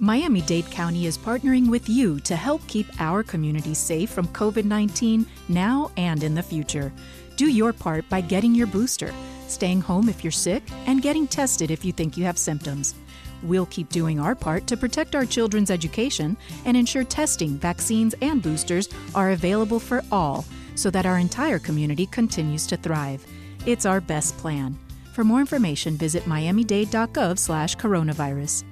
Miami Dade County is partnering with you to help keep our community safe from COVID 19 now and in the future. Do your part by getting your booster, staying home if you're sick, and getting tested if you think you have symptoms. We'll keep doing our part to protect our children's education and ensure testing, vaccines, and boosters are available for all so that our entire community continues to thrive. It's our best plan. For more information, visit miamidade.gov slash coronavirus.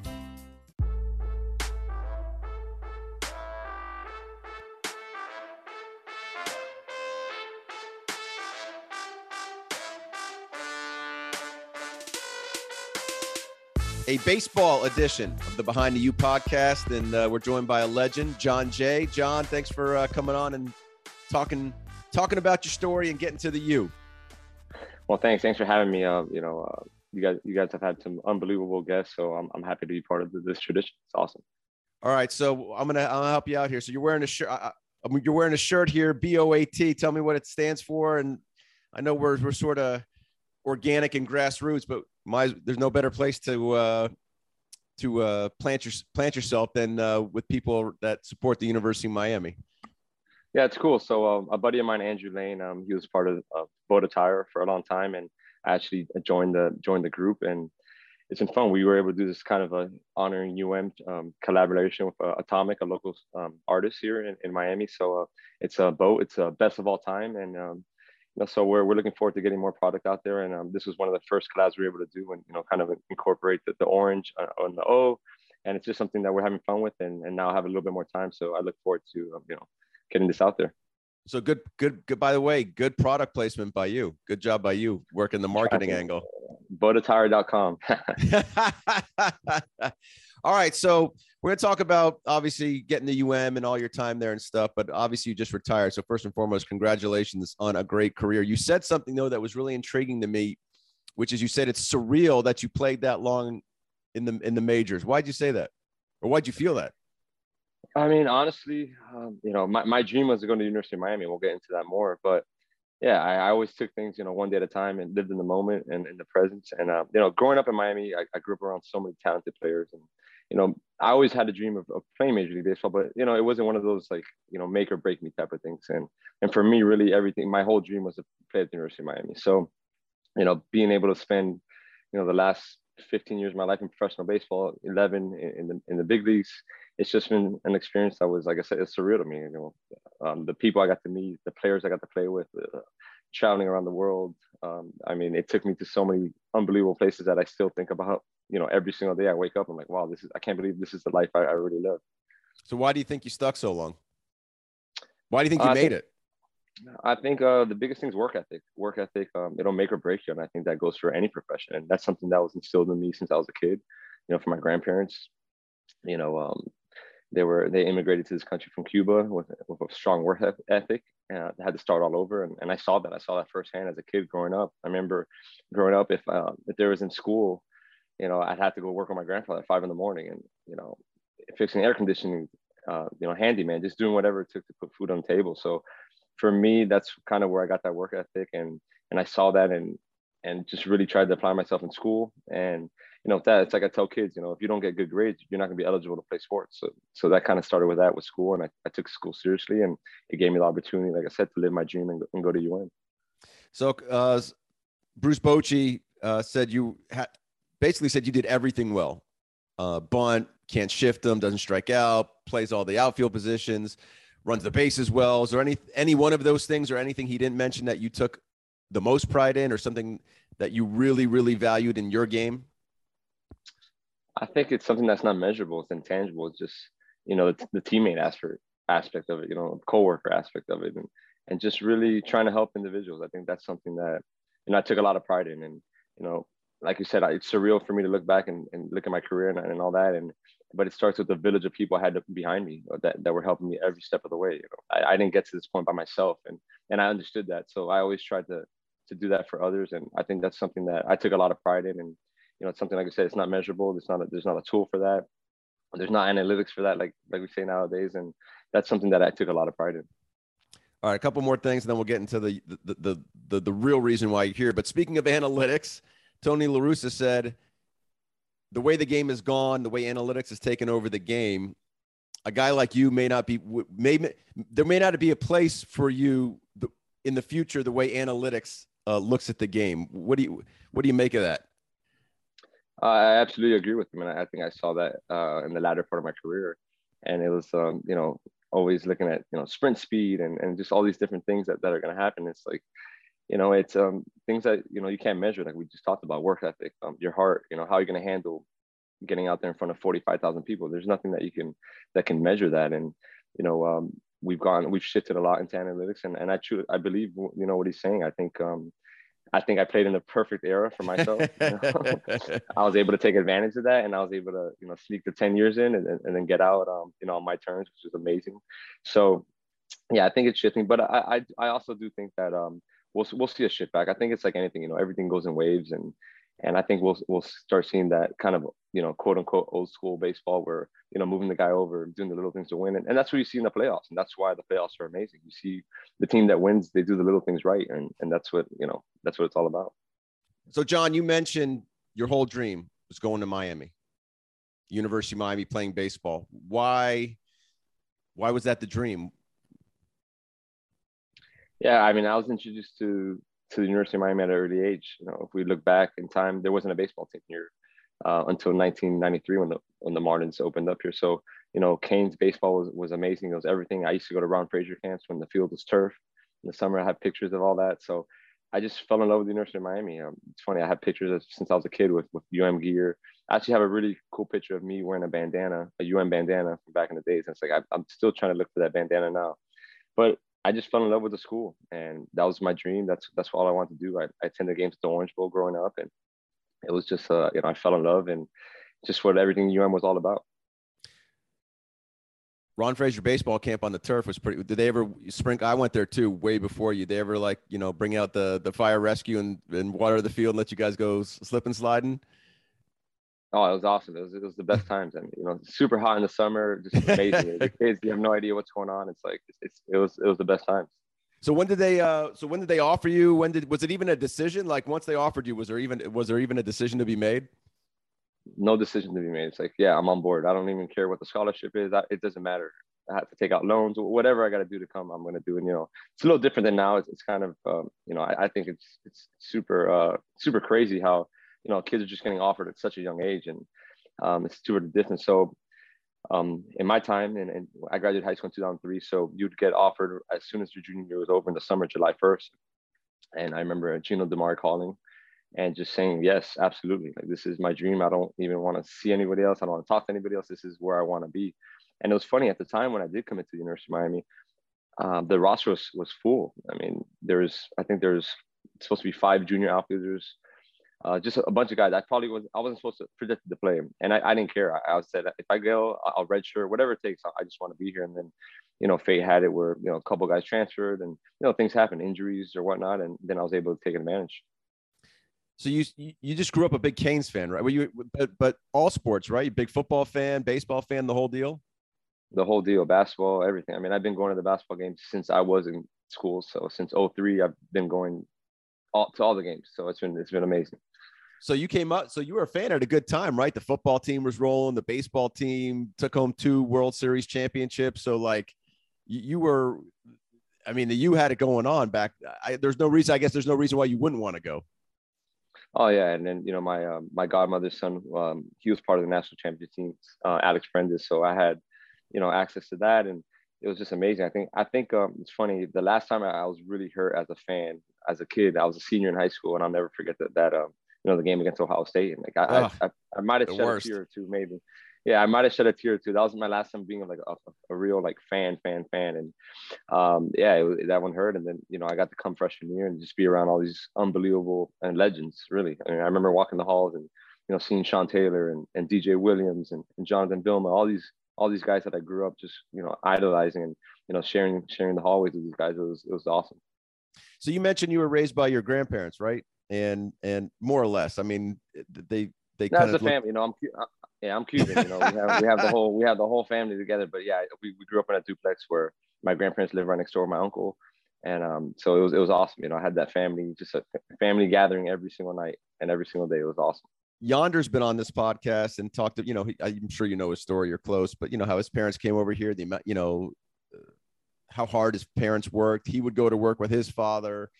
A baseball edition of the Behind the U podcast, and uh, we're joined by a legend, Jon Jay. Jon, thanks for uh, coming on and talking talking about your story and getting to the U. Well, thanks. Thanks for having me. Uh, you know, uh, you guys you guys have had some unbelievable guests, so I'm I'm happy to be part of this tradition. It's awesome. All right, so I'm gonna I'll help you out here. So you're wearing a shirt. I, I, you're wearing a shirt here, BOAT. Tell me what it stands for, and I know we're we're sort of organic and grassroots, but my there's no better place to uh, to uh, plant your plant yourself than uh, with people that support the University of Miami. Yeah, it's cool. So um, a buddy of mine, Andrew Lane, um, he was part of uh, Boda Tire for a long time, and I actually joined the joined the group, and it's been fun. We were able to do this kind of a honoring UM collaboration with uh, Atomik, a local um, artist here in, in Miami. So uh, it's a boat. It's a best of all time, and um, so we're, we're looking forward to getting more product out there. And um, this was one of the first collabs we were able to do and, you know, kind of incorporate the, the orange uh, on the O. And it's just something that we're having fun with and, and now have a little bit more time. So I look forward to, um, you know, getting this out there. So good, good, good. By the way, good product placement by you. Good job by you working the marketing angle. Bodatire.com. All right. So we're going to talk about obviously getting the UM and all your time there and stuff, but obviously you just retired. So first and foremost, congratulations on a great career. You said something though that was really intriguing to me, which is you said it's surreal that you played that long in the in the majors. Why'd you say that, or why'd you feel that? I mean, honestly, um, you know, my, my dream was to go to the University of Miami. And we'll get into that more, but yeah, I, I, always took things, you know, one day at a time and lived in the moment and in the presence. And, uh, you know, growing up in Miami, I, I, grew up around so many talented players and you know, I always had a dream of, of, playing Major League Baseball, but you know, it wasn't one of those like, you know, make or break me type of things. And and for me, really everything, my whole dream was to play at the University of Miami. So, you know, being able to spend, you know, the last 15 years of my life in professional baseball, 11 in, the in the big leagues, it's just been an experience that was, like I said, it's surreal to me. You know, um, the people I got to meet, the players I got to play with, uh, traveling around the world. Um, I mean, it took me to so many unbelievable places that I still think about you know, every single day I wake up, I'm like, wow, this is, I can't believe this is the life I, I really live. So why do you think you stuck so long? Why do you think you uh, made think, it? I think uh, the biggest thing is work ethic. Work ethic, um, it'll make or break you. And I think that goes for any profession. And that's something that was instilled in me since I was a kid, you know, from my grandparents, you know, um, they were, they immigrated to this country from Cuba with, with a strong work ethic and I had to start all over. And, and I saw that, I saw that firsthand as a kid growing up. I remember growing up, if, uh, if there was in school, you know, I'd have to go work with my grandfather at five in the morning and, you know, fixing air conditioning, uh, you know, handyman, just doing whatever it took to put food on the table. So for me, that's kind of where I got that work ethic and, and I saw that and, and just really tried to apply myself in school. And, you know, that it's like I tell kids, you know, if you don't get good grades, you're not gonna be eligible to play sports. So, so that kind of started with that with school. And I, I took school seriously and it gave me the opportunity, like I said, to live my dream and, and go to UN. So, uh, Bruce Bochy uh, said you had basically said you did everything well. Uh, bunt, can't shift them, doesn't strike out, plays all the outfield positions, runs the bases well. Is there any any one of those things or anything he didn't mention that you took the most pride in, or something that you really really valued in your game? I think it's something that's not measurable. It's intangible. It's just you know the, the teammate aspect aspect of it. You know, coworker aspect of it, and and just really trying to help individuals. I think that's something that you know I took a lot of pride in, and you know like you said, it's surreal for me to look back and, and look at my career and, and all that. And but it starts with the village of people I had behind me uh, that, that were helping me every step of the way. You know, I, I didn't get to this point by myself, and and I understood that. So I always tried to to do that for others, and I think that's something that I took a lot of pride in. And you know, it's something like I said, it's not measurable. There's not a, there's not a tool for that. There's not analytics for that, like like we say nowadays, and that's something that I took a lot of pride in. All right, a couple more things, and then we'll get into the the the the, the real reason why you're here. But speaking of analytics Tony La Russa said the way the game has gone, the way analytics has taken over the game, a guy like you may not be may there may not be a place for you in the future the way analytics uh, looks at the game. What do you what do you make of that? I absolutely agree with him, and I think I saw that uh, in the latter part of my career, and it was um, you know always looking at you know sprint speed and, and just all these different things that, that are going to happen. It's like you know it's um, things that you know you can't measure, like we just talked about work ethic, um, your heart, you know how you're going to handle getting out there in front of 45,000 people. There's nothing that you can that can measure that, and you know um, we've gone we've shifted a lot into analytics, and and I truly I believe you know what he's saying. I think um, I think I played in the perfect era for myself. You know? I was able to take advantage of that, and I was able to, you know, sneak the ten years in and, and then get out, um, you know, on my terms, which was amazing. So, yeah, I think it's shifting, but I, I, I also do think that um, we'll we'll see a shift back. I think it's like anything, you know, everything goes in waves, and and I think we'll we'll start seeing that kind of you know quote unquote old school baseball where you know moving the guy over, doing the little things to win, and, and that's what you see in the playoffs, and that's why the playoffs are amazing. You see the team that wins, they do the little things right, and and that's what you know that's what it's all about. So Jon, you mentioned your whole dream was going to Miami, University of Miami, playing baseball. Why? Why was that the dream? Yeah, I mean, I was introduced to to the University of Miami at an early age. You know, if we look back in time, there wasn't a baseball team here uh, until 1993 when the when the Marlins opened up here. So you know, Canes baseball was, was amazing. It was everything. I used to go to Ron Fraser camps when the field was turf. In the summer, I have pictures of all that. So I just fell in love with the University of Miami. Um, it's funny. I have pictures of, since I was a kid with with UM gear. I actually have a really cool picture of me wearing a bandana, a UM bandana from back in the days. And it's like I, I'm still trying to look for that bandana now. But I just fell in love with the school, and that was my dream. That's that's all I wanted to do. I, I attended games at the Orange Bowl growing up, and it was just uh, you know I fell in love and just what everything UM was all about. Ron Fraser baseball camp on the turf was pretty. Did they ever sprinkle? I went there too, way before you. They ever like you know bring out the the fire rescue and, and water the field and let you guys go slip and sliding? Oh, it was awesome. It was, it was the best times. and you know, super hot in the summer, just amazing. the kids, you have no idea what's going on. It's like, it's, it was, it was the best times. So when did they, uh, so when did they offer you? When did, was it even a decision? Like once they offered you, was there even, was there even a decision to be made? No decision to be made. It's like, yeah, I'm on board. I don't even care what the scholarship is. I, it doesn't matter. I have to take out loans, whatever I got to do to come, I'm going to do. And, you know, it's a little different than now. It's, it's kind of, um, you know, I, I, think it's, it's super, uh, super crazy how, you know, kids are just getting offered at such a young age. And, um, it's two different. So um, in my time, and, and, I graduated high school in 2003, so you'd get offered as soon as your junior year was over in the summer, July 1st. And I remember Gino DiMare calling and just saying, yes, absolutely. Like, this is my dream. I don't even want to see anybody else. I don't want to talk to anybody else. This is where I want to be. And it was funny at the time when I did commit to the University of Miami, um, the roster was, was full. I mean, there's, I think there's supposed to be five junior outfielders, uh, just a bunch of guys. I probably was I wasn't supposed to predict to play, and I, I didn't care. I, I said if I go, I'll redshirt, whatever it takes. I just want to be here. And then, you know, fate had it where you know a couple guys transferred, and you know things happen, injuries or whatnot, and then I was able to take advantage. So you you just grew up a big Canes fan, right? Were you but, but all sports, right? You big football fan, baseball fan, the whole deal. The whole deal, basketball, everything. I mean, I've been going to the basketball games since I was in school. So since 03, I've been going all, to all the games. So it's been it's been amazing. So you came up, so you were a fan at a good time, right? The football team was rolling, the baseball team took home two World Series championships. So like you, you were, I mean, the you had it going on back. I, there's no reason, I guess, there's no reason why you wouldn't want to go. Oh yeah, and then you know my um, my godmother's son, um, he was part of the national championship team, uh, Alex Prendis. So I had, you know, access to that, and it was just amazing. I think I think um, it's funny. The last time I, I was really hurt as a fan, as a kid, I was a senior in high school, and I'll never forget that that um, you know, the game against Ohio State. And like I, oh, I, I, I might have shed worst. a tear or two, maybe. Yeah, I might have shed a tear or two. That was my last time being like a, a real like fan, fan, fan. And um, yeah, it, that one hurt. And then you know I got to come freshman year and just be around all these unbelievable and legends. Really, I mean, I remember walking the halls and you know seeing Sean Taylor and, and DJ Williams and, and Jonathan Vilma, all these all these guys that I grew up just you know idolizing and you know sharing sharing the hallways with these guys. It was it was awesome. So you mentioned you were raised by your grandparents, right? And and more or less. I mean, they they kind of a family. You know, I'm uh, yeah, I'm Cuban. You know, we have we have the whole we have the whole family together. But yeah, we, we grew up in a duplex where my grandparents lived right next door. To my uncle, and um, so it was it was awesome. You know, I had that family, just a family gathering every single night and every single day. It was awesome. Yonder's been on this podcast and talked to, you know, he, I'm sure you know his story, you're close, but you know how his parents came over here, the you know, how hard his parents worked. He would go to work with his father.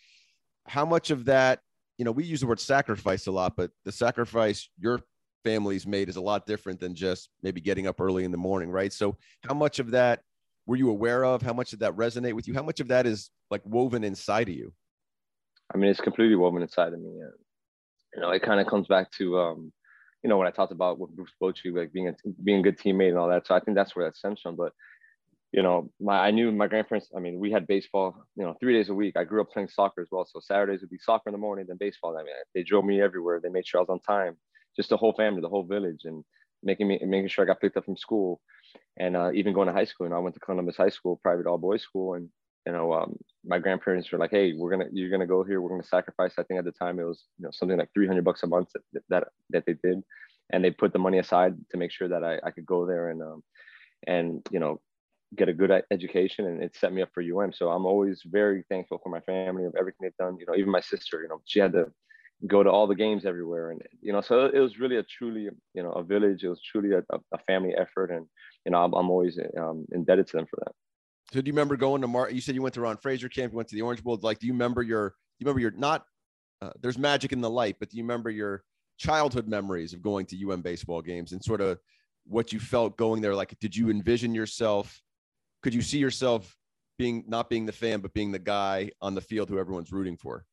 How much of that, you know, we use the word sacrifice a lot, but the sacrifice your family's made is a lot different than just maybe getting up early in the morning, right? So, how much of that were you aware of? How much did that resonate with you? How much of that is like woven inside of you? I mean, it's completely woven inside of me. And, you know, it kind of comes back to, um, you know, when I talked about with Bruce Bochy, like being a being a good teammate and all that. So I think that's where that stems from. But you know, my I knew my grandparents. I mean, we had baseball, you know, three days a week. I grew up playing soccer as well. So Saturdays would be soccer in the morning, then baseball. I mean, they drove me everywhere. They made sure I was on time. Just the whole family, the whole village, and making me making sure I got picked up from school, and uh, even going to high school. And I went to Columbus High School, private all boys school, and you know, um, my grandparents were like, "Hey, we're gonna, you're gonna go here. We're gonna sacrifice." I think at the time it was, you know, something like 300 bucks a month that that, that they did, and they put the money aside to make sure that I, I could go there and, um, and you know, get a good education, and it set me up for UM. So I'm always very thankful for my family of everything they've done. You know, even my sister, you know, she had to go to all the games everywhere, and you know, so it was really a truly, you know, a village. It was truly a, a family effort, and you know, I'm, I'm always um, indebted to them for that. So do you remember going to Mark? You said you went to Ron Fraser camp. You went to the Orange Bowl. Like, do you remember your? You remember your not? Uh, there's magic in the light, but do you remember your childhood memories of going to UM baseball games and sort of what you felt going there? Like, did you envision yourself? Could you see yourself being not being the fan, but being the guy on the field who everyone's rooting for?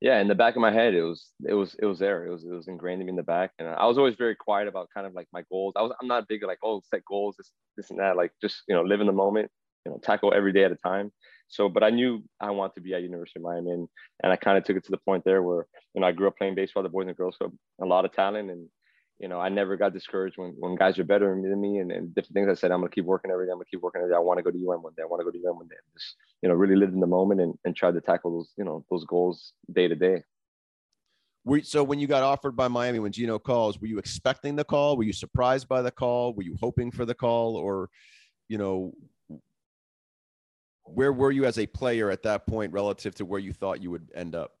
Yeah, in the back of my head, it was it was it was there. It was it was ingrained in me in the back, and I was always very quiet about kind of like my goals. I was I'm not big like oh set goals this this and that. Like just you know live in the moment, you know tackle every day at a time. So, but I knew I wanted to be at University of Miami, and, and I kind of took it to the point there where you know I grew up playing baseball, the Boys and Girls Club, a lot of talent, and you know I never got discouraged when when guys are better than me and, and different things. I said I'm gonna keep working every day. I'm gonna keep working every day. I want to go to UM one day. I want to go to UM one day. Just you know really lived in the moment and and tried to tackle those you know those goals day to day. Were, so when you got offered by Miami, when Gino calls, were you expecting the call? Were you surprised by the call? Were you hoping for the call, or, you know, where were you as a player at that point relative to where you thought you would end up?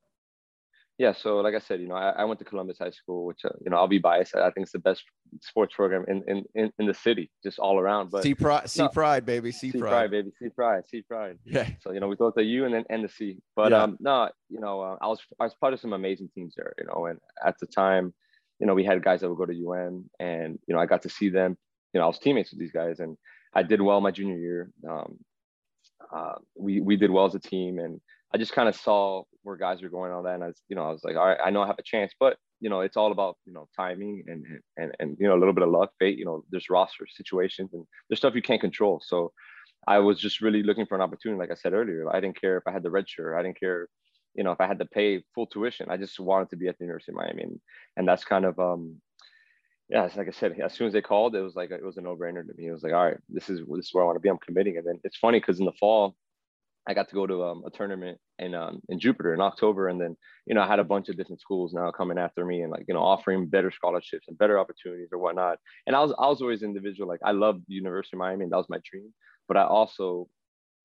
Yeah, so like I said, you know, I, I went to Columbus High School, which uh, you know I'll be biased. I think it's the best sports program in in, in, in the city, just all around. But see pride, see no, pride, baby, see pride. pride. baby, see pride, see pride. Yeah. So you know, we thought the U and then and the C, but yeah. um, no, you know, uh, I was I was part of some amazing teams there, you know, and at the time, you know, we had guys that would go to UM, and you know, I got to see them. You know, I was teammates with these guys, and I did well my junior year. Um, uh, we we did well as a team, and I just kind of saw where guys were going on that, and I was, you know, I was like, all right, I know I have a chance, but you know, it's all about you know timing and and and you know a little bit of luck, fate. You know, there's roster situations and there's stuff you can't control. So I was just really looking for an opportunity. Like I said earlier, I didn't care if I had the red shirt. I didn't care, you know, if I had to pay full tuition. I just wanted to be at the University of Miami, and, and that's kind of um, yeah, like I said, as soon as they called, it was like it was a no-brainer to me. It was like, all right, this is this is where I want to be. I'm committing. And then it's funny because in the fall, I got to go to um, a tournament in um, in Jupiter in October, and then you know I had a bunch of different schools now coming after me and like you know offering better scholarships and better opportunities or whatnot. And I was I was always individual like I loved University of Miami and that was my dream, but I also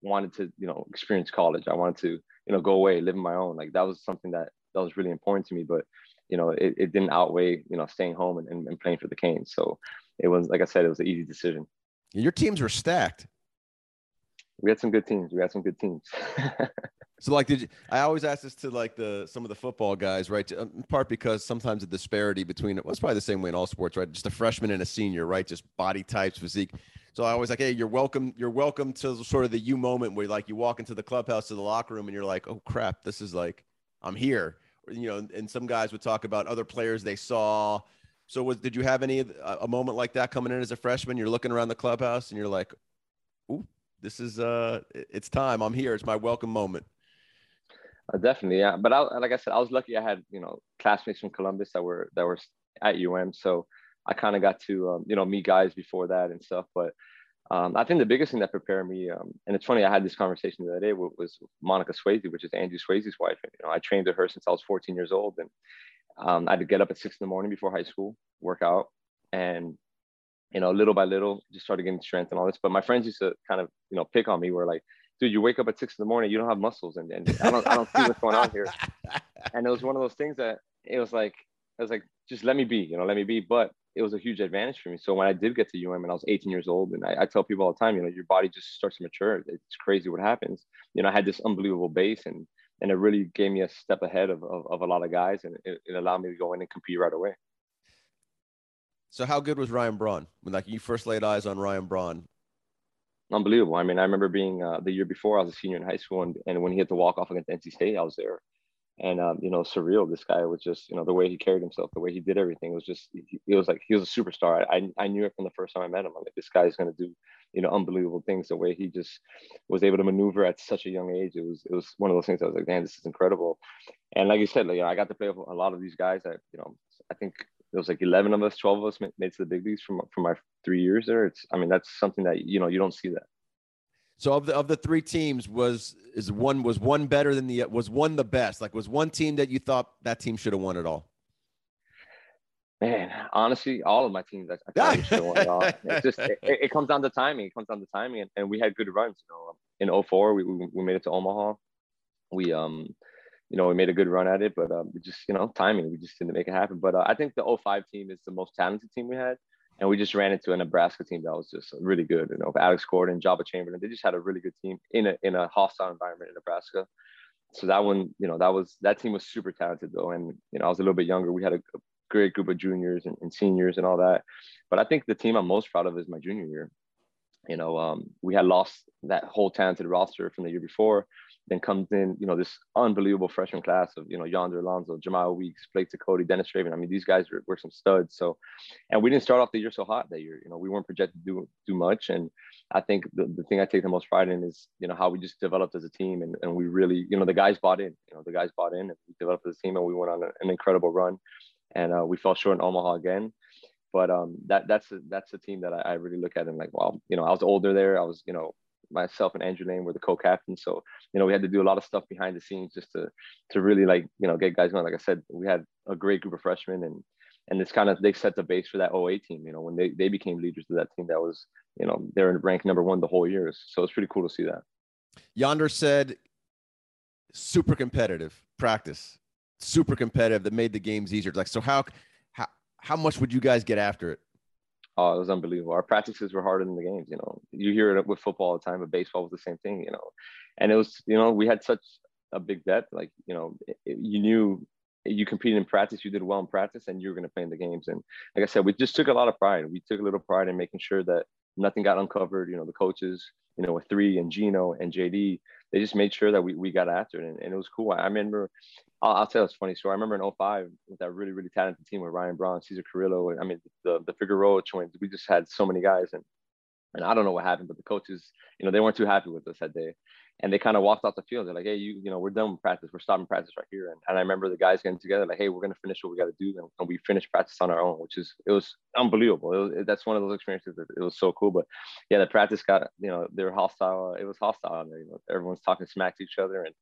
wanted to you know experience college. I wanted to you know go away, live on my own. Like that was something that that was really important to me. But you know it, it didn't outweigh you know staying home and, and, and playing for the Canes. So it was like I said, it was an easy decision. Your teams were stacked we had some good teams. We had some good teams. so like, did you, I always ask this to like the some of the football guys, right? In part because sometimes the disparity between it was probably the same way in all sports, right? Just a freshman and a senior, right? Just body types, physique. So I always like, hey, you're welcome. You're welcome to sort of the you moment where like you walk into the clubhouse to the locker room and you're like, oh crap, this is like I'm here. You know, and some guys would talk about other players they saw. So was did you have any uh, a moment like that coming in as a freshman? You're looking around the clubhouse and you're like, this is uh it's time. I'm here. It's my welcome moment. Uh, definitely yeah. But I, like i said i was lucky i had you know classmates from columbus that were that were at um so i kind of got to um, you know meet guys before that and stuff. But um, I think the biggest thing that prepared me, um, and it's funny, I had this conversation the other day with, was Monica Swasey, which is Andrew Swasey's wife. And, you know, I trained with her since I was 14 years old, and um, I had to get up at six in the morning before high school, work out, and you know, little by little, just started getting strength and all this. But my friends used to kind of, you know, pick on me. Where like, dude, you wake up at six in the morning, you don't have muscles, and, and I don't, I don't see what's going on here. And it was one of those things that it was like, it was like, just let me be, you know, let me be. But it was a huge advantage for me. So when I did get to UM and I was 18 years old, and I, I, tell people all the time, you know, your body just starts to mature. It's crazy what happens. You know, I had this unbelievable base, and and it really gave me a step ahead of of, of a lot of guys, and it, it, allowed me to go in and compete right away. So how good was Ryan Braun when like you first laid eyes on Ryan Braun? Unbelievable. I mean, I remember being uh, the year before I was a senior in high school, and, and when he had to walk off against NC State, I was there. And um, you know surreal. This guy was just you know the way he carried himself the way he did everything was just it was like he was a superstar. I, I knew it from the first time i met him. I'm like this guy's to do you know unbelievable things. The way he just was able to maneuver at such a young age it was it was one of those things i was like man this is incredible. And like you said like, you know, i got to play with a lot of these guys that you know i think there was like 11 of us 12 of us made, made to the big leagues from from my three years there it's i mean that's something that you know you don't see that so of the of the three teams, was is one was one better than the was one the best? Like was one team that you thought that team should have won it all? Man, honestly, all of my teams I, I should have won it all. It's just it, it, comes down to timing. It comes down to timing, and, and we had good runs. You know, in 04, we, we we made it to Omaha. We um, you know, we made a good run at it, but um, just you know, timing. We just didn't make it happen. But uh, I think the 05 team is the most talented team we had and we just ran into a Nebraska team that was just really good. You know, Alex Gordon, Joba Chamberlain, they just had a really good team in a in a hostile environment in Nebraska. So that one, you know, that was that team was super talented though, and you know, I was a little bit younger. We had a, a great group of juniors and, and, seniors and all that. But I think the team I'm most proud of is my junior year. You know, um, we had lost that whole talented roster from the year before. Then comes in, you know, this unbelievable freshman class of, you know, Yonder Alonso, Jemile Weeks, Blake Tekotte, Dennis Raben. I mean, these guys were, were some studs. So, and we didn't start off the year so hot that year. You know, we weren't projected to do, do much. And I think the, the thing I take the most pride in is, you know, how we just developed as a team. And, and we really, you know, the guys bought in, you know, the guys bought in and we developed as a team and we went on an incredible run. And uh, we fell short in Omaha again but um, that that's a, that's a team that I, I, really look at and like, well, you know, I was older there. I was, you know, myself and Andrew Lane were the co-captains. So, you know, we had to do a lot of stuff behind the scenes just to to really like, you know, get guys going. Like I said, we had a great group of freshmen and and it's kind of they set the base for that 08 team, you know, when they, they became leaders of that team that was, you know, they're in ranked number one the whole year. So it's pretty cool to see that. Yonder said super competitive practice, super competitive that made the games easier. Like, so how how how much would you guys get after it? Oh, it was unbelievable. Our practices were harder than the games. You know, you hear it with football all the time, but baseball was the same thing. You know, and it was you know we had such a big bet. Like you know, it, you knew you competed in practice, you did well in practice, and you were going to play in the games. And like I said, we just took a lot of pride. We took a little pride in making sure that nothing got uncovered. You know, the coaches, you know, with three and Gino and JD, they just made sure that we, we got after it. And, and it was cool. I remember I'll, I'll tell funny story. I remember in 05 with that really, really talented team with Ryan Braun, Cesar Carrillo, and I mean, the, the Figueroa twins, we just had so many guys. And, and I don't know what happened, but the coaches, you know, they weren't too happy with us that day. And they kind of walked off the field. They're like, hey, you, you know, we're done with practice. We're stopping practice right here. And, and I remember the guys getting together, like, hey, we're going to finish what we got to do. And, and, we finished practice on our own, which is, it was unbelievable. It was, it, that's one of those experiences that it was so cool. But yeah, the practice got, you know, they were hostile. It was hostile. You know, everyone's talking smack to each other. And,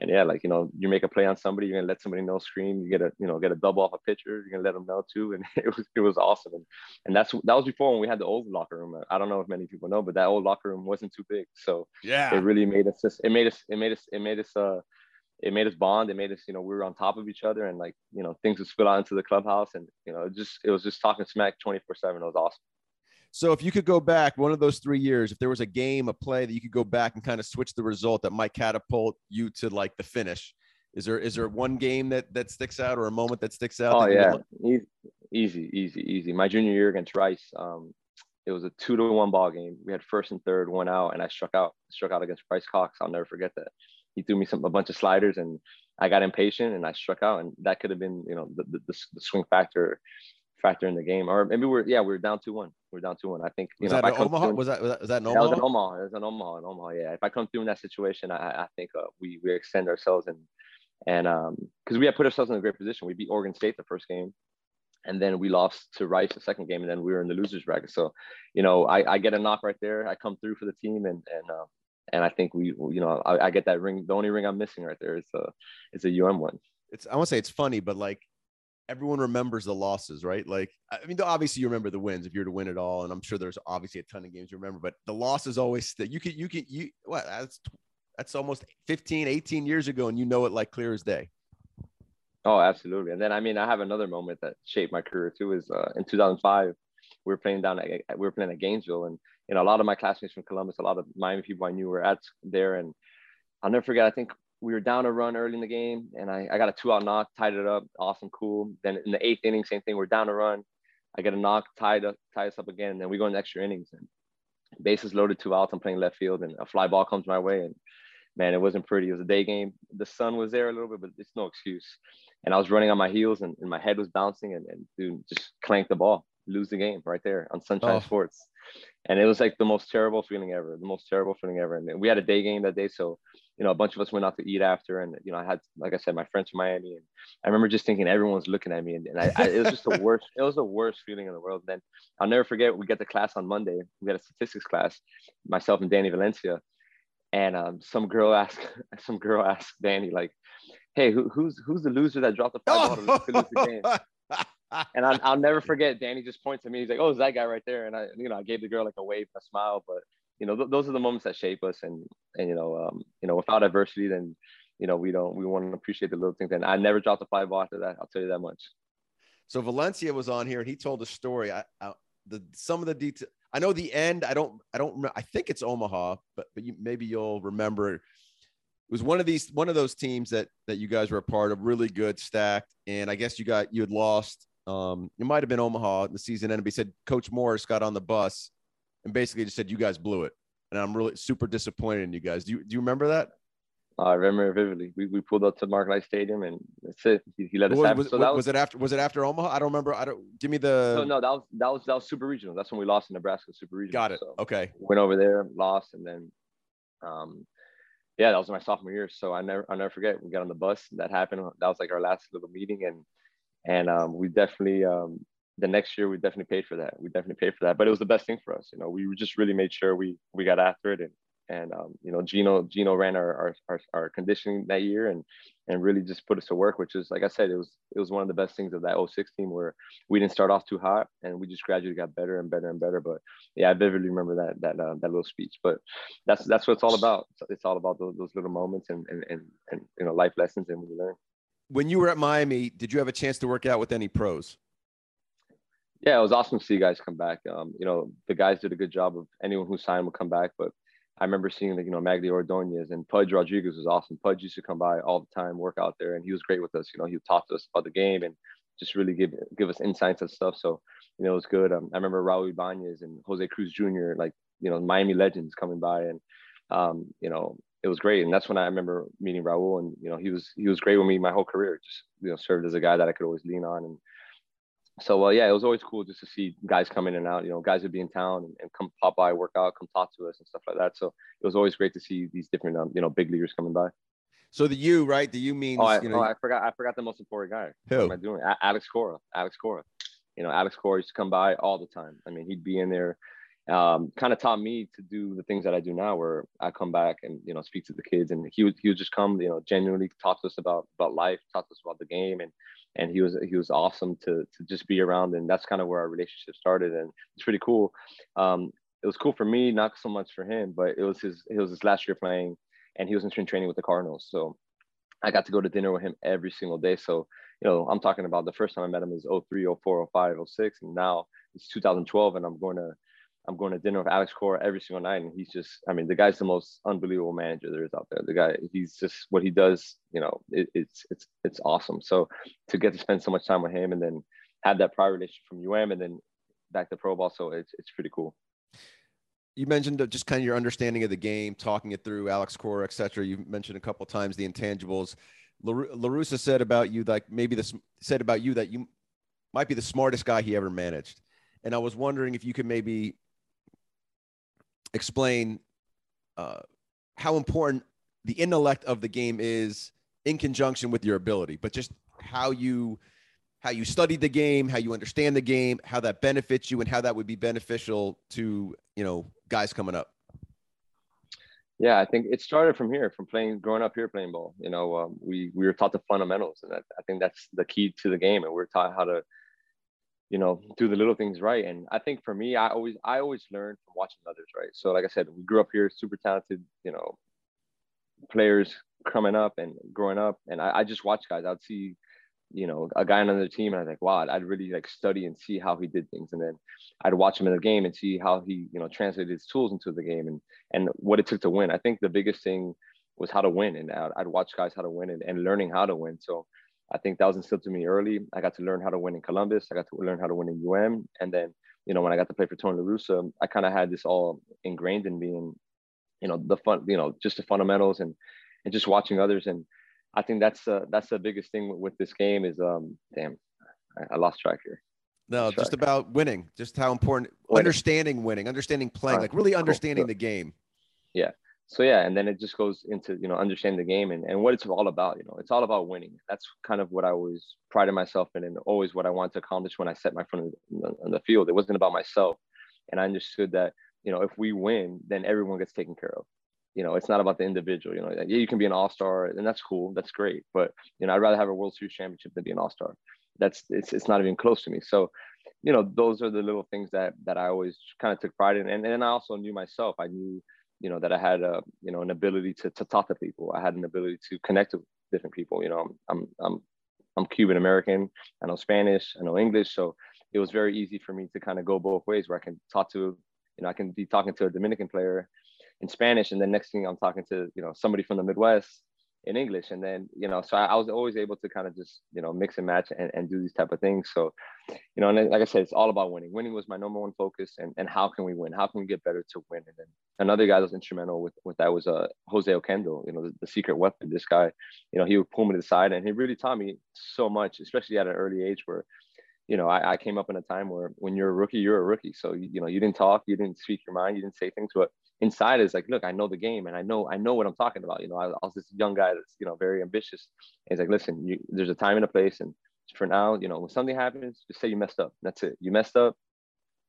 and yeah, like you know, you make a play on somebody, you're gonna let somebody know scream. You get a you know get a double off a pitcher, you're gonna let them know too, and it was it was awesome. And and that's that was before when we had the old locker room. I don't know if many people know, but that old locker room wasn't too big, so yeah, it really made us just it made us it made us it made us uh it made us bond. It made us you know we were on top of each other, and like you know things would spill out into the clubhouse, and you know it just it was just talking smack 24 seven. It was awesome. So if you could go back one of those three years, if there was a game, a play that you could go back and kind of switch the result that might catapult you to like the finish, is there is there one game that that sticks out or a moment that sticks out? Oh yeah, easy, easy, easy, easy. My junior year against Rice, um, it was a two to one ball game. We had first and third, one out, and I struck out. Struck out against Bryce Cox. I'll never forget that. He threw me some a bunch of sliders, and I got impatient and I struck out, and that could have been you know the, the, the swing factor factor in the game. Or maybe we're yeah we're down two one. We're down two one. I think you was know that Omaha through, was that was that, was that Omaha? That was in Omaha. Was in Omaha. In Omaha. Yeah. If I come through in that situation, I I think uh, we we extend ourselves and and um, because we had put ourselves in a great position. We beat Oregon State the first game, and then we lost to Rice the second game, and then we were in the losers bracket. So, you know, I, I get a knock right there. I come through for the team, and and uh, and I think we, you know, I, I, get that ring. The only ring I'm missing right there is a is a UM one. It's I want to say it's funny, but like everyone remembers the losses, right? Like, I mean, obviously you remember the wins if you're to win it all, and I'm sure there's obviously a ton of games you remember, but the losses always that you can you can you what that's that's almost 15, 18 years ago, and you know it like clear as day. Oh, absolutely. And then I mean, I have another moment that shaped my career too. Is uh, in 2005, we were playing down at we were playing at Gainesville, and you know a lot of my classmates from Columbus, a lot of Miami people I knew were at there, and I'll never forget. I think we were down a run early in the game, and I, I got a two out knock, tied it up, awesome, cool. Then in the eighth inning, same thing. We're down a run, I get a knock, tied up, tie us up again, and then we go in extra innings. And bases loaded, two outs. I'm playing left field, and a fly ball comes my way, and man, it wasn't pretty. It was a day game. The sun was there a little bit, but it's no excuse. And I was running on my heels, and, and my head was bouncing, and, and dude, just clanked the ball, lose the game right there on Sunshine oh. Sports. And it was like the most terrible feeling ever, the most terrible feeling ever. And we had a day game that day, so you know, a bunch of us went out to eat after, and you know, I had, like I said, my friends from Miami, and I remember just thinking everyone's looking at me, and, and I, I, it was just the worst. It was the worst feeling in the world. Then I'll never forget. We get the class on Monday. We got a statistics class, myself and Danny Valencia, and um, some girl asked, some girl asked Danny like, "Hey, who, who's who's the loser that dropped the five ball to lose the game?" and I, will never forget. Danny just points at me. He's like, "Oh, it's that guy right there." And I, you know, I gave the girl like a wave, and a smile, but you know, th- those are the moments that shape us. And and you know, um, you know, without adversity, then you know, we don't we want to appreciate the little things. And I never dropped a fly ball after that. I'll tell you that much. So Valencia was on here, and he told a story. I, I the some of the detail. I know the end. I don't. I don't. I think it's Omaha, but but you, maybe you'll remember. It was one of these one of those teams that that you guys were a part of, really good, stacked, and I guess you got you had lost. Um, it might have been Omaha. The season ended. He said Coach Morris got on the bus and basically just said, "You guys blew it," and I'm really super disappointed in you guys. Do you do you remember that? I remember vividly. We, we pulled up to Mark Light Stadium and that's it. He, he let us was, have was, So that was, was, it after was it after Omaha? I don't remember. I don't give me the No, no, that was that was that was super regional. That's when we lost in Nebraska super regional. Got it. So okay. Went over there, lost, and then um yeah, that was my sophomore year. So I never I never forget. We got on the bus. That happened. That was like our last little meeting and and um, we definitely um, the next year we definitely paid for that. We definitely paid for that, but it was the best thing for us. You know, we just really made sure we we got after it, and and um, you know, Gino Gino ran our, our, our our conditioning that year, and and really just put us to work. Which is like I said, it was it was one of the best things of that 06 team where we didn't start off too hot, and we just gradually got better and better and better. But yeah, I vividly remember that that uh, that little speech. But that's that's what it's all about. It's all about those, those little moments and, and and and you know life lessons and we learn. When you were at Miami, did you have a chance to work out with any pros? Yeah, it was awesome to see you guys come back. Um, you know, the guys did a good job of anyone who signed would come back, but I remember seeing like, you know, Magglio Ordonez and Pudge Rodriguez was awesome. Pudge used to come by all the time, work out there, and he was great with us. You know, he talked to us about the game and just really give give us insights and stuff. So, you know, it was good. Um, I remember Raul Ibanez and Jose Cruz Jr., like, you know, Miami legends coming by and, um, you know, it was great. And that's when I remember meeting Raul and, you know, he was, he was great with me my whole career, just, you know, served as a guy that I could always lean on and, so uh, yeah, it was always cool just to see guys come in and out. You know, guys would be in town and, and, come pop by, work out, come talk to us and stuff like that. So it was always great to see these different, um, you know, big leaguers coming by. So the U, right? The U means. Oh, I, you know, oh, I forgot. I forgot the most important guy. Who what am I doing? A- Alex Cora. Alex Cora. You know, Alex Cora used to come by all the time. I mean, he'd be in there. Um, kind of taught me to do the things that I do now, where I come back and you know speak to the kids, and he would he would just come, you know, genuinely talk to us about about life, talk to us about the game, and and he was he was awesome to to just be around and that's kind of where our relationship started and it's pretty cool. Um, it was cool for me not so much for him but it was his it was his last year playing and he was in training with the cardinals so i got to go to dinner with him every single day. So you know i'm talking about the first time i met him is 03 04 05 06 and now it's 2012 and i'm going to I'm going to dinner with Alex Cora every single night, and he's just, I mean, the guy's the most unbelievable manager there is out there. The guy, he's just what he does, you know, it, it's it's it's awesome. So to get to spend so much time with him, and then have that prior relationship from UM, and then back to pro ball, so it's it's pretty cool. You mentioned just kind of your understanding of the game, talking it through, Alex Cora, et cetera. You mentioned a couple times the intangibles. La Russa said about you, like maybe this said about you that you might be the smartest guy he ever managed. And I was wondering if you could maybe explain uh, how important the intellect of the game is in conjunction with your ability, but just how you how you study the game, how you understand the game, how that benefits you, and how that would be beneficial to you know guys coming up. Yeah, I think it started from here, from playing, growing up here playing ball. You know, um, we we were taught the fundamentals, and I, I think that's the key to the game, and we're taught how to you know do the little things right. And i think for me i always i always learn from watching others right? So like i said we grew up here super talented you know players coming up and growing up. And i, I just watch guys. I'd see you know, a guy on another team, and I was like, wow, I'd really like study and see how he did things, and then I'd watch him in the game and see how he, you know, translated his tools into the game and and what it took to win. I think the biggest thing was how to win, and I'd, I'd watch guys how to win and, and learning how to win. So I think that was instilled to me early. I got to learn how to win in Columbus. I got to learn how to win in UM, and then you know when I got to play for Tony La Russa, I kind of had this all ingrained in me, and you know the fun, you know, just the fundamentals and and just watching others and I think that's uh, that's the biggest thing with, with this game is um damn I, I lost track here. No, just about winning, just how important winning. understanding winning, understanding playing, right. like really understanding cool. the game. Yeah. So yeah, and then it just goes into you know understanding the game and, and what it's all about. You know, it's all about winning. That's kind of what I always prided myself in, and always what I wanted to accomplish when I set my foot on the field. It wasn't about myself, and I understood that you know if we win, then everyone gets taken care of you know, it's not about the individual. You know, yeah, you can be an all star, and that's cool, that's great. But you know, I'd rather have a World Series championship than be an all star. That's it's it's not even close to me. So, you know, those are the little things that that I always kind of took pride in, and and I also knew myself. I knew, you know, that I had a you know an ability to to talk to people. I had an ability to connect with different people. You know, I'm I'm I'm, I'm Cuban American. I know Spanish. I know English. So it was very easy for me to kind of go both ways, where I can talk to, you know, I can be talking to a Dominican player in Spanish, and then next thing I'm talking to you know somebody from the Midwest in English, and then you know so I, I was always able to kind of just you know mix and match and, and do these type of things. So you know, and like I said, it's all about winning. Winning was my number one focus, and and how can we win? How can we get better to win? And then another guy that was instrumental with with that was uh Jose Oquendo, you know, the, the secret weapon. This guy, you know, he would pull me to the side, and he really taught me so much, especially at an early age where you know, I, I, came up in a time where when you're a rookie, you're a rookie. So, you, you know, you didn't talk, you didn't speak your mind, you didn't say things, but inside is like, look, I know the game and I know I know what I'm talking about. You know, I, I was this young guy that's you know very ambitious. And he's like, listen, you, there's a time and a place, and for now, you know, when something happens, just say you messed up. That's it. You messed up.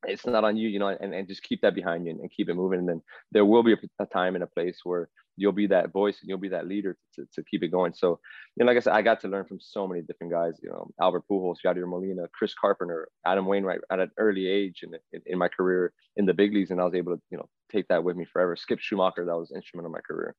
It's not on you, you know, and, and just keep that behind you and, and keep it moving. And then there will be a, a time and a place where you'll be that voice and you'll be that leader to, to keep it going. So, you know, like I said, I got to learn from so many different guys, you know, Albert Pujols, Yadier Molina, Chris Carpenter, Adam Wainwright at an early age in, in, in, my career in the big leagues. And I was able to, you know, take that with me forever. Skip Schumaker, that was instrumental in my career.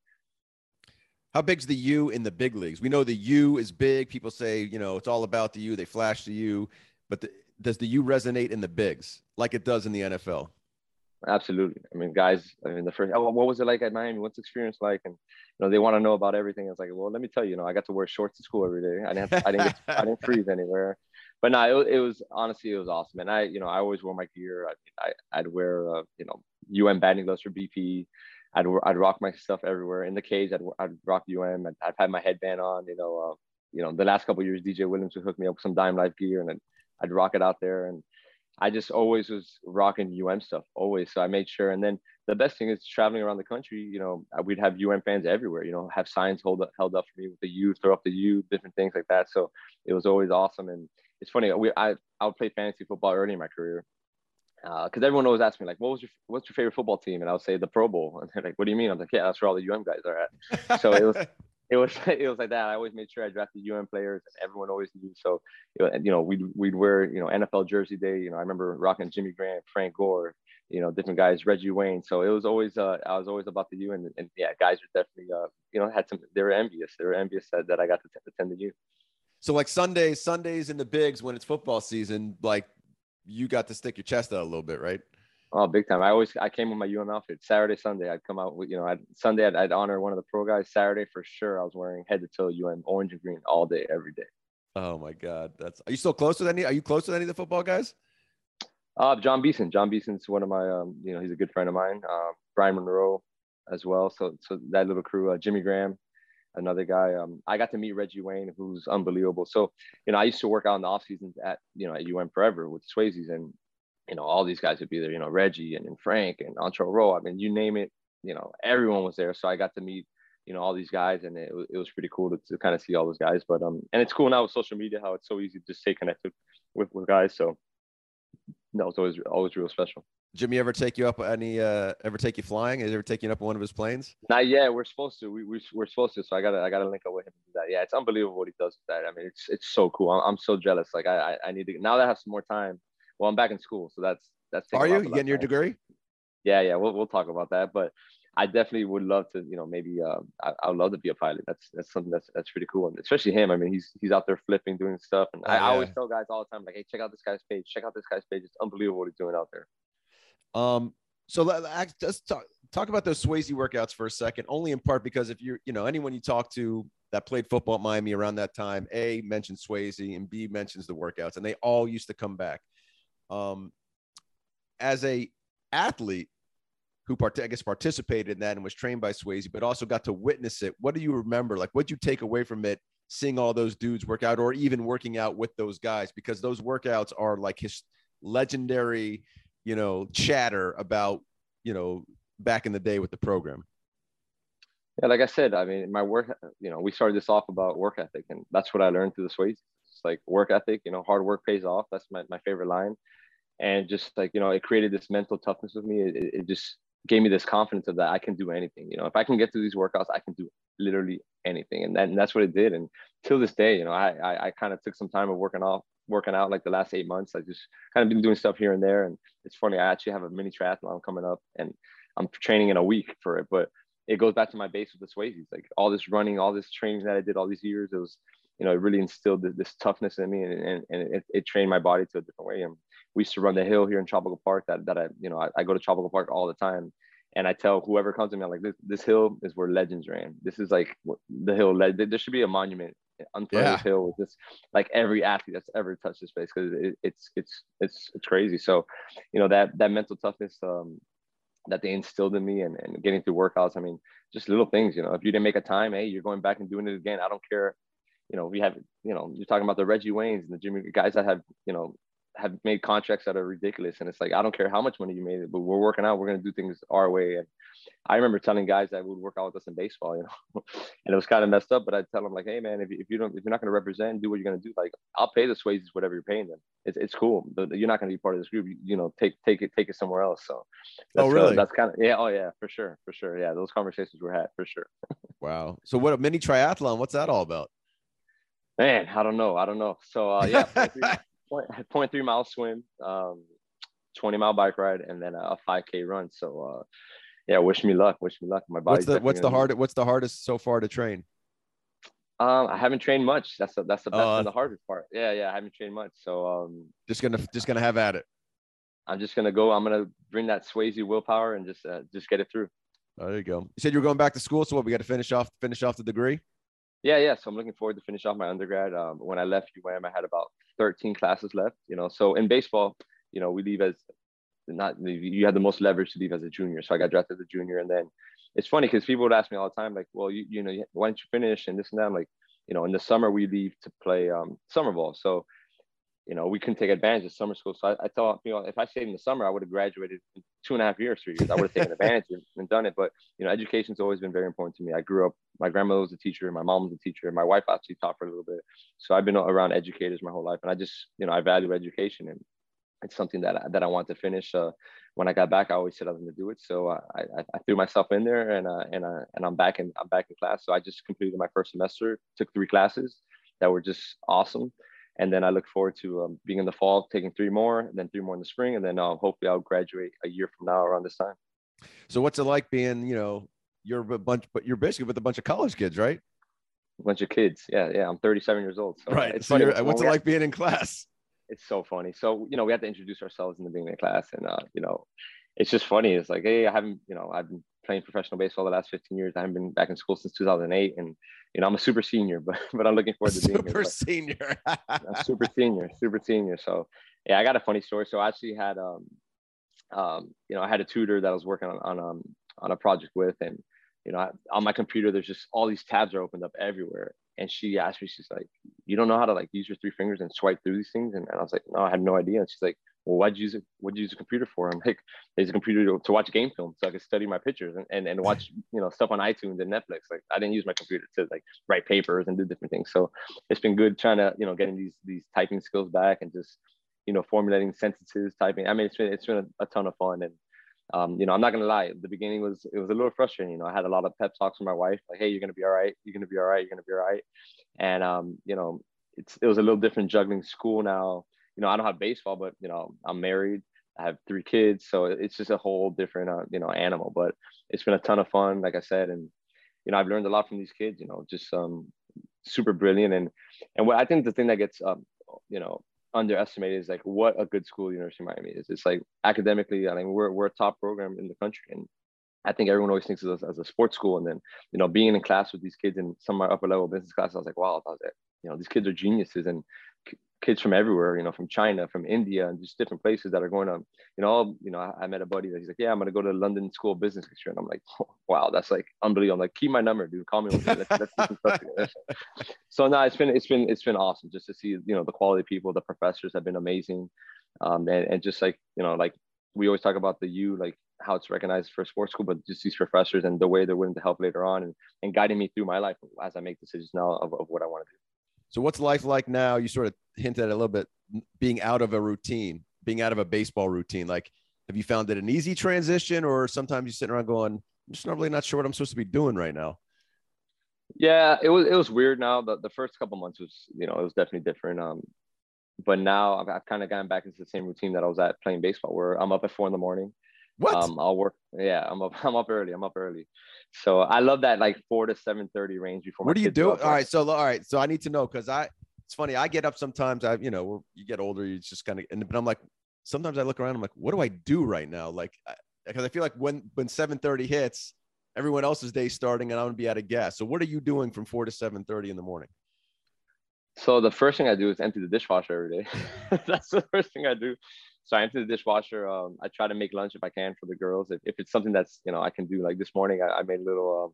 How big's the U in the big leagues? We know the U is big. People say, you know, it's all about the U. They flash the U, but the, does the U resonate in the bigs like it does in the NFL? Absolutely. I mean, guys, I mean, the first, oh, what was it like at Miami? What's the experience like? And, you know, they want to know about everything. It's like, well, let me tell you, you know, I got to wear shorts to school every day. I didn't, have, I didn't, get, I didn't freeze anywhere. But no, it, it, was honestly, it was awesome. And I, you know, I always wore my gear. I, I would wear, uh, you know, UM batting gloves for BP. I'd, I'd rock my stuff everywhere in the cage. I'd, I'd rock UM. I'd, I'd have my headband on, you know, uh, you know, the last couple years, DJ Williams would hook me up with some Dime Life gear and I'd, I'd rock it out there. And, I just always was rocking UM stuff, always. So I made sure. And then the best thing is traveling around the country. You know, we'd have UM fans everywhere. You know, have signs hold up, held up for me with the U, throw up the U, different things like that. So it was always awesome. And it's funny. We I I would play fantasy football early in my career because uh, everyone always asks me like, "What was your what's your favorite football team?" And I'll say the Pro Bowl, and they're like, "What do you mean?" I'm like, "Yeah, that's where all the UM guys are at." So it was it was it was like that. I always made sure I drafted UN players, and everyone always knew. So you know, we'd we'd wear you know NFL jersey day. You know, I remember rocking Jimmy Graham, Frank Gore, you know, different guys, Reggie Wayne. So it was always uh, I was always about the U, and, and yeah, guys were definitely uh, you know had some. They were envious. They were envious that, that I got to attend the U. So like Sundays, Sundays in the bigs when it's football season, like you got to stick your chest out a little bit, right? Oh, big time! I always I came with my UM outfit. Saturday, Sunday, I'd come out with you know. I'd, Sunday, I'd, I'd honor one of the pro guys. Saturday, for sure, I was wearing head to toe UM orange and green all day, every day. Oh my God, that's. Are you still close with any? Are you close with any of the football guys? Uh, Jon Beason. Jon Beason's one of my. Um, you know, he's a good friend of mine. Uh, Brian Monroe, as well. So, so that little crew. Uh, Jimmy Graham, another guy. Um, I got to meet Reggie Wayne, who's unbelievable. So, you know, I used to work out in the off seasons at you know at UM forever with Swaseys, and you know, all these guys would be there, you know, Reggie and, and Frank and Antrel Rolle. I mean, you name it, you know, everyone was there. So I got to meet, you know, all these guys and it, it was pretty cool to, to kind of see all those guys. But, um, and it's cool now with social media, how it's so easy to just stay connected with, with guys. So that was always, always real special. Jimmy ever take you up any, uh, ever take you flying? Has ever taken you up on one of his planes? Not yet. We're supposed to, we, we, we're supposed to. So I gotta, I gotta link up with him and do that. Yeah. It's unbelievable what he does with that. I mean, it's, it's so cool. I'm, I'm so jealous. Like I, I, I need to, now that I have some more time, well, I'm back in school. So that's, that's are you getting your degree? Yeah, yeah, we'll we'll talk about that. But I definitely would love to, you know, maybe uh, I, I would love to be a pilot. That's that's something that's that's pretty cool, and especially him. I mean, he's he's out there flipping, doing stuff, and oh, I, yeah. I, always tell guys all the time, like, hey, check out this guy's page, check out this guy's page. It's unbelievable what he's doing out there. Um, so let's talk talk about those Swasey workouts for a second. Only in part because if you're, you know, anyone you talk to that played football at Miami around that time, A mentions Swasey and B mentions the workouts, and they all used to come back. Um, as a athlete who part- I guess participated in that and was trained by Swasey, but also got to witness it. What do you remember? Like, what do you take away from it? Seeing all those dudes work out, or even working out with those guys, because those workouts are like his legendary, you know, chatter about, you know, back in the day with the program. Yeah, like I said, I mean, my work, you know, we started this off about work ethic, and that's what I learned through the Swasey. Like work ethic, you know, hard work pays off. That's my, my favorite line. And just like, you know, it created this mental toughness with me. It, it just gave me this confidence of that I can do anything. You know, if I can get through these workouts, I can do literally anything. And, that, and that's what it did. And till this day, you know, I, I, I kind of took some time of working off, working out like the last eight months. I just kind of been doing stuff here and there. And it's funny, I actually have a mini triathlon coming up and I'm training in a week for it. But it goes back to my base with the Swaseys, like all this running, all this training that I did all these years. It was, you know, it really instilled this, this toughness in me and, and, and it, it, trained my body to a different way. And we used to run the hill here in Tropical Park that, that I, you know, I, I go to Tropical Park all the time and I tell whoever comes to me, I'm like, this, this hill is where legends ran. This is like the hill. There should be a monument on yeah. this hill with this, like every athlete that's ever touched this place, because it, it's it's it's it's crazy. So, you know that that mental toughness um, that they instilled in me, and, and getting through workouts. I mean, just little things. You know, if you didn't make a time, hey, you're going back and doing it again. I don't care. You know, we have, you know, you're talking about the Reggie Waynes and the Jimmy guys that have, you know, have made contracts that are ridiculous. And it's like, I don't care how much money you made, but we're working out, we're going to do things our way. And I remember telling guys that would work out with us in baseball, you know, and it was kind of messed up, but I'd tell them like, Hey man, if you, if you don't, if you're not going to represent, do what you're going to do. Like I'll pay the Swaseys, whatever you're paying them. It's, it's cool, but you're not going to be part of this group. You, you, know, take, take it, take it somewhere else. So oh, really? Uh, that's kind of, yeah. Oh yeah, for sure. For sure. Yeah. Those conversations were had for sure. wow. So what a mini triathlon, what's that all about? Man, I don't know. I don't know. So uh, yeah, point, point three mile swim, um, 20 mile bike ride, and then a 5K run. So, uh, yeah, wish me luck. Wish me luck. My body. What's the What's the hard What's the hardest so far to train? Um, I haven't trained much. That's the, that's the best uh, the hardest part. Yeah, yeah, I haven't trained much. So um, just gonna just gonna have at it. I'm just gonna go. I'm gonna bring that Swasey willpower and just uh, just get it through. Oh, there you go. You said you were going back to school, so what? We got to finish off finish off the degree. Yeah, yeah. So I'm looking forward to finish off my undergrad. Um, when I left UM, I had about 13 classes left. You know, so in baseball, you know, we leave as not you had the most leverage to leave as a junior. So I got drafted as a junior, and then it's funny because people would ask me all the time, like, well, you you know, why don't you finish and this and that. I'm like, you know, in the summer we leave to play um, summer ball. So you know, we couldn't take advantage of summer school. So I, I thought, you know, if I stayed in the summer, I would have graduated in two and a half years, three years. I would have taken advantage and, and, done it. But, you know, education's always been very important to me. I grew up, my grandmother was a teacher, my mom was a teacher, my wife actually taught for a little bit. So I've been around educators my whole life. And I just, you know, I value education and it's something that I, that I want to finish. Uh, when I got back, I always said I was going to do it. So I, I, I, threw myself in there and, uh, and, uh, and I'm back in, I'm back in class. So I just completed my first semester, took three classes that were just awesome and then I look forward to um, being in the fall, taking three more, and then three more in the spring, and then uh, hopefully I'll graduate a year from now around this time. So what's it like being, you know, you're a bunch, but you're basically with a bunch of college kids, right? A bunch of kids. Yeah, yeah. I'm 37 years old. So right. It's so funny. what's it like being in class? It's so funny. So you know, we have to introduce ourselves in the beginning of class, and uh, you know, it's just funny. It's like, hey, I haven't, you know, I've been playing professional baseball the last 15 years. I haven't been back in school since 2008, and you know, I'm a super senior, but but I'm looking forward to being super here. senior, super senior, super senior. So yeah, I got a funny story. So I actually had um, um, you know, I had a tutor that I was working on on um on a project with, and you know, I, on my computer, there's just all these tabs are opened up everywhere. And she asked me, she's like, "You don't know how to like use your three fingers and swipe through these things?" And, and I was like, "No, I had no idea." And she's like, well, why'd you use it? What'd you use a computer for? I'm like, I use a computer to, to, watch game film so I could study my pictures and, and, and watch, you know, stuff on iTunes and Netflix. Like I didn't use my computer to like write papers and do different things. So it's been good trying to, you know, getting these, these typing skills back and just, you know, formulating sentences, typing. I mean, it's been, it's been a, a ton of fun. And, um, you know, I'm not gonna lie. The beginning was it was a little frustrating. You know, I had a lot of pep talks from my wife, like, "Hey, you're gonna be all right. You're gonna be all right. You're gonna be all right." And um, you know, it's it was a little different juggling school now. You know, I don't have baseball, but you know, I'm married I have three kids, so it's just a whole different, uh, you know, animal. But it's been a ton of fun, like I said, and you know, I've learned a lot from these kids. You know, just um, super brilliant, and and what I think the thing that gets um, you know, underestimated is like what a good school University of Miami is. It's like academically, I mean, we're we're a top program in the country, and I think everyone always thinks of us as a sports school. And then, you know, being in class with these kids in some of my upper level business classes, I was like, wow, I was like, you know, these kids are geniuses and kids from everywhere, you know, from China, from India, and just different places that are going to, you know, you know, I, I met a buddy that he's like, yeah, I'm going to go to London School of Business next year. And I'm like, oh, wow, that's like unbelievable. I'm like, keep my number, dude. Call me. Let's, let's so now it's been, it's been, it's been awesome just to see, you know, the quality of people, the professors have been amazing. Um, and, and just like, you know, like we always talk about the U, like how it's recognized for sports school, but just these professors and the way they're willing to help later on and, and guiding me through my life as I make decisions now of, of what I want to do. So what's life like now? You sort of hinted at a little bit being out of a routine, being out of a baseball routine. Like, have you found it an easy transition or sometimes you're sitting around going, I'm just not really not sure what I'm supposed to be doing right now? Yeah, it was, it was weird now. The, the first couple months was, you know, it was definitely different. Um, but now I've, I've kind of gotten back into the same routine that I was at playing baseball where I'm up at four in the morning. What? Um, I'll work. Yeah, I'm up. I'm up early. I'm up early. So I love that like four to seven thirty range before. What do you do? All right. So all right. So I need to know because I. It's funny. I get up sometimes. I you know you get older. You just kind of and but I'm like sometimes I look around. I'm like, what do I do right now? Like because I feel like when when seven thirty hits, everyone else's day starting and I'm gonna be out of gas. So what are you doing from four to seven thirty in the morning? So the first thing I do is empty the dishwasher every day. That's the first thing I do. So I empty the dishwasher. Um, I try to make lunch if I can for the girls. If, if it's something that's you know I can do. Like this morning, I, I made a little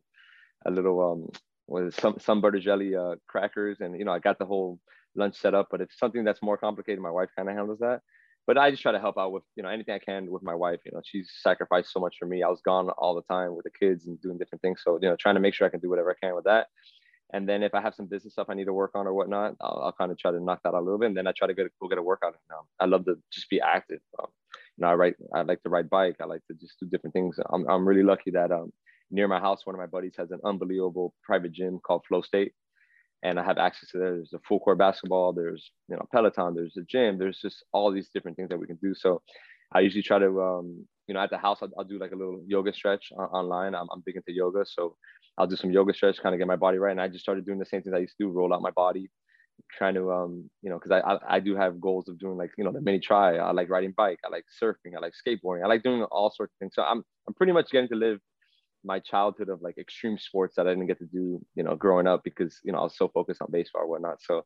um, a little um was some some butter jelly uh, crackers, and you know I got the whole lunch set up. But if it's something that's more complicated, my wife kind of handles that. But I just try to help out with you know anything I can with my wife. You know she's sacrificed so much for me. I was gone all the time with the kids and doing different things. So you know trying to make sure I can do whatever I can with that. And then if I have some business stuff I need to work on or whatnot, I'll, I'll kind of try to knock that out a little bit. And then I try to go, go get a workout. Um, I love to just be active. Um, you know, I write, I like to ride bike. I like to just do different things. I'm, I'm really lucky that um, near my house, one of my buddies has an unbelievable private gym called Flow State. And I have access to there. There's a full court basketball. There's, you know, Peloton. There's a gym. There's just all these different things that we can do. So I usually try to, um, you know, at the house, I'll, I'll do like a little yoga stretch online. I'm, I'm big into yoga. So I'll do some yoga stretch, kind of get my body right. And I just started doing the same things I used to do, roll out my body, trying to, um, you know, because I, I, I do have goals of doing like, you know, the mini try. I like riding bike. I like surfing. I like skateboarding. I like doing all sorts of things. So I'm I'm pretty much getting to live my childhood of like extreme sports that I didn't get to do, you know, growing up because you know I was so focused on baseball or whatnot. So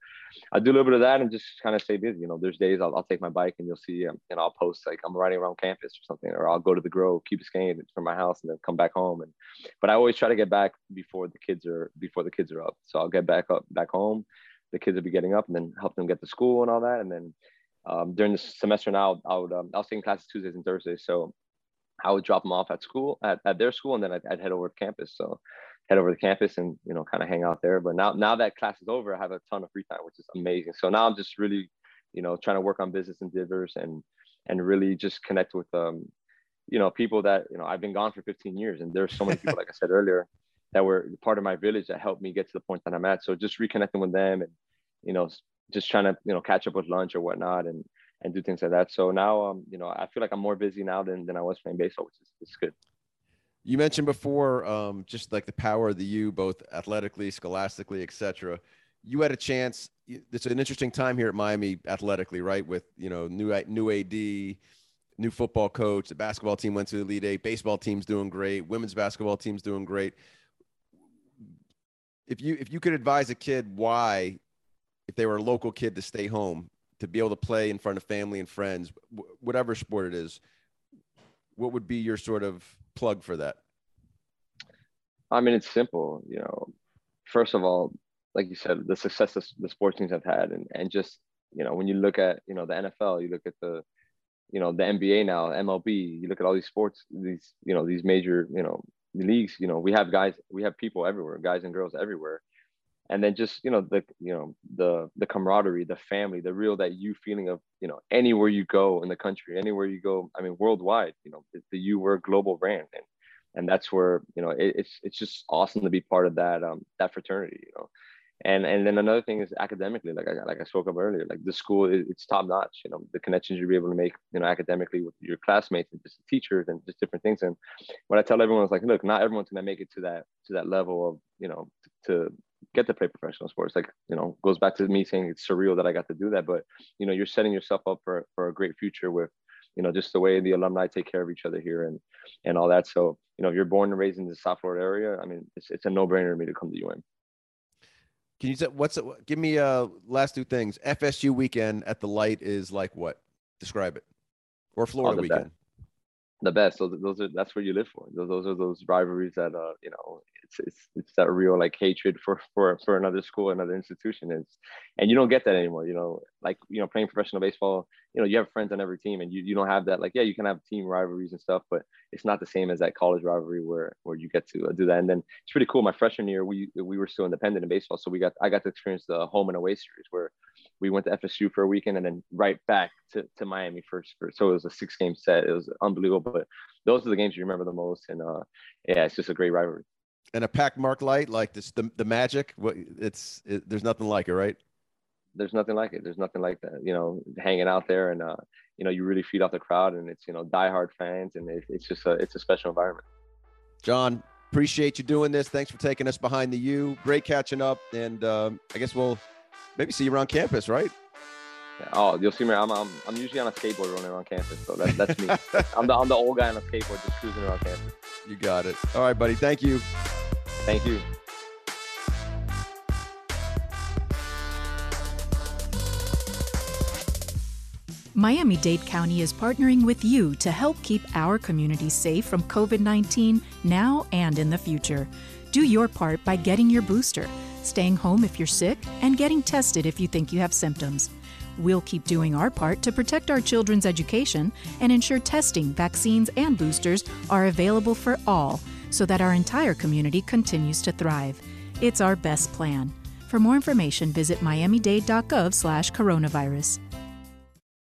I do a little bit of that and just kind of stay busy. You know, there's days I'll, I'll take my bike and you'll see, um, and I'll post like I'm riding around campus or something, or I'll go to the Grove, Key Biscayne from my house, and then come back home. And but I always try to get back before the kids are before the kids are up. So I'll get back up back home. The kids will be getting up, and then help them get to school and all that, and then. Um, during the semester now, I would um, I was taking classes Tuesdays and Thursdays, so I would drop them off at school at, at their school, and then I'd, I'd, head over to campus. So head over to campus and you know kind of hang out there. But now now that class is over, I have a ton of free time, which is amazing. So now I'm just really you know trying to work on business endeavors and and really just connect with um you know people that you know I've been gone for 15 years, and there's so many people like I said earlier that were part of my village that helped me get to the point that I'm at. So just reconnecting with them and you know just trying to you know catch up with lunch or whatnot and and do things like that. So now, um, you know, I feel like I'm more busy now than, than I was playing baseball, which is, is good. You mentioned before, um, just like the power of the U, both athletically, scholastically, etc. You had a chance. It's an interesting time here at Miami athletically, right? With you know new new AD, new football coach. The basketball team went to the Elite Eight. Baseball team's doing great. Women's basketball team's doing great. If you if you could advise a kid why, if they were a local kid, to stay home, to be able to play in front of family and friends, whatever sport it is, what would be your sort of plug for that? I mean, it's simple. You know, first of all, like you said, the success the sports teams have had, and and just you know, when you look at you know the NFL, you look at the you know the NBA now, MLB, you look at all these sports, these you know these major you know leagues. You know, we have guys, we have people everywhere, guys and girls everywhere and then just you know the you know the the camaraderie the family the real that you feeling of you know anywhere you go in the country anywhere you go i mean worldwide you know the, you were a global brand. And and that's where you know it, it's it's just awesome to be part of that um that fraternity you know. And and then another thing is academically like I like I spoke of earlier like the school it's top notch you know the connections you'll be able to make you know academically with your classmates and just teachers and just different things. And what I tell everyone is like look not everyone's gonna make it to that to that level of you know to get to play professional sports like you know goes back to me saying it's surreal that I got to do that but you know you're setting yourself up for for a great future with you know just the way the alumni take care of each other here and and all that so you know if you're born and raised in the South Florida area I mean it's, it's a no-brainer to me to come to UM can you say what's it? Give me uh last two things. FSU weekend at the light is like what? Describe it. Or Florida weekend. Best. The best. So those are that's where you live for. Those, those are those rivalries that uh you know it's it's it's that real like hatred for for for another school, another institution. Is and you don't get that anymore. You know, like you know playing professional baseball. You know, you have friends on every team, and you you don't have that. Like yeah, you can have team rivalries and stuff, but it's not the same as that college rivalry where where you get to uh, do that. And then it's pretty cool. My freshman year, we we were still independent in baseball, so we got I got to experience the home and away series where we went to FSU for a weekend and then right back to, to Miami first. So it was a six game set. It was unbelievable. But those are the games you remember the most. And uh, yeah, it's just a great rivalry and a pack Mark Light like this the, the magic what it's it, there's nothing like it right there's nothing like it there's nothing like that you know hanging out there and uh you know you really feed off the crowd and it's you know diehard fans and it, it's just a it's a special environment Jon appreciate you doing this thanks for taking us behind the u great catching up and um, i guess we'll maybe see you around campus right yeah. Oh, you'll see me. I'm, I'm, I'm usually on a skateboard running around campus, so that, that's me. I'm the I'm the old guy on a skateboard just cruising around campus. You got it. All right, buddy. Thank you. Thank you. Miami Dade County is partnering with you to help keep our community safe from COVID 19 now and in the future. Do your part by getting your booster, staying home if you're sick, and getting tested if you think you have symptoms. We'll keep doing our part to protect our children's education and ensure testing, vaccines, and boosters are available for all so that our entire community continues to thrive. It's our best plan. For more information, visit miamidade.gov/coronavirus.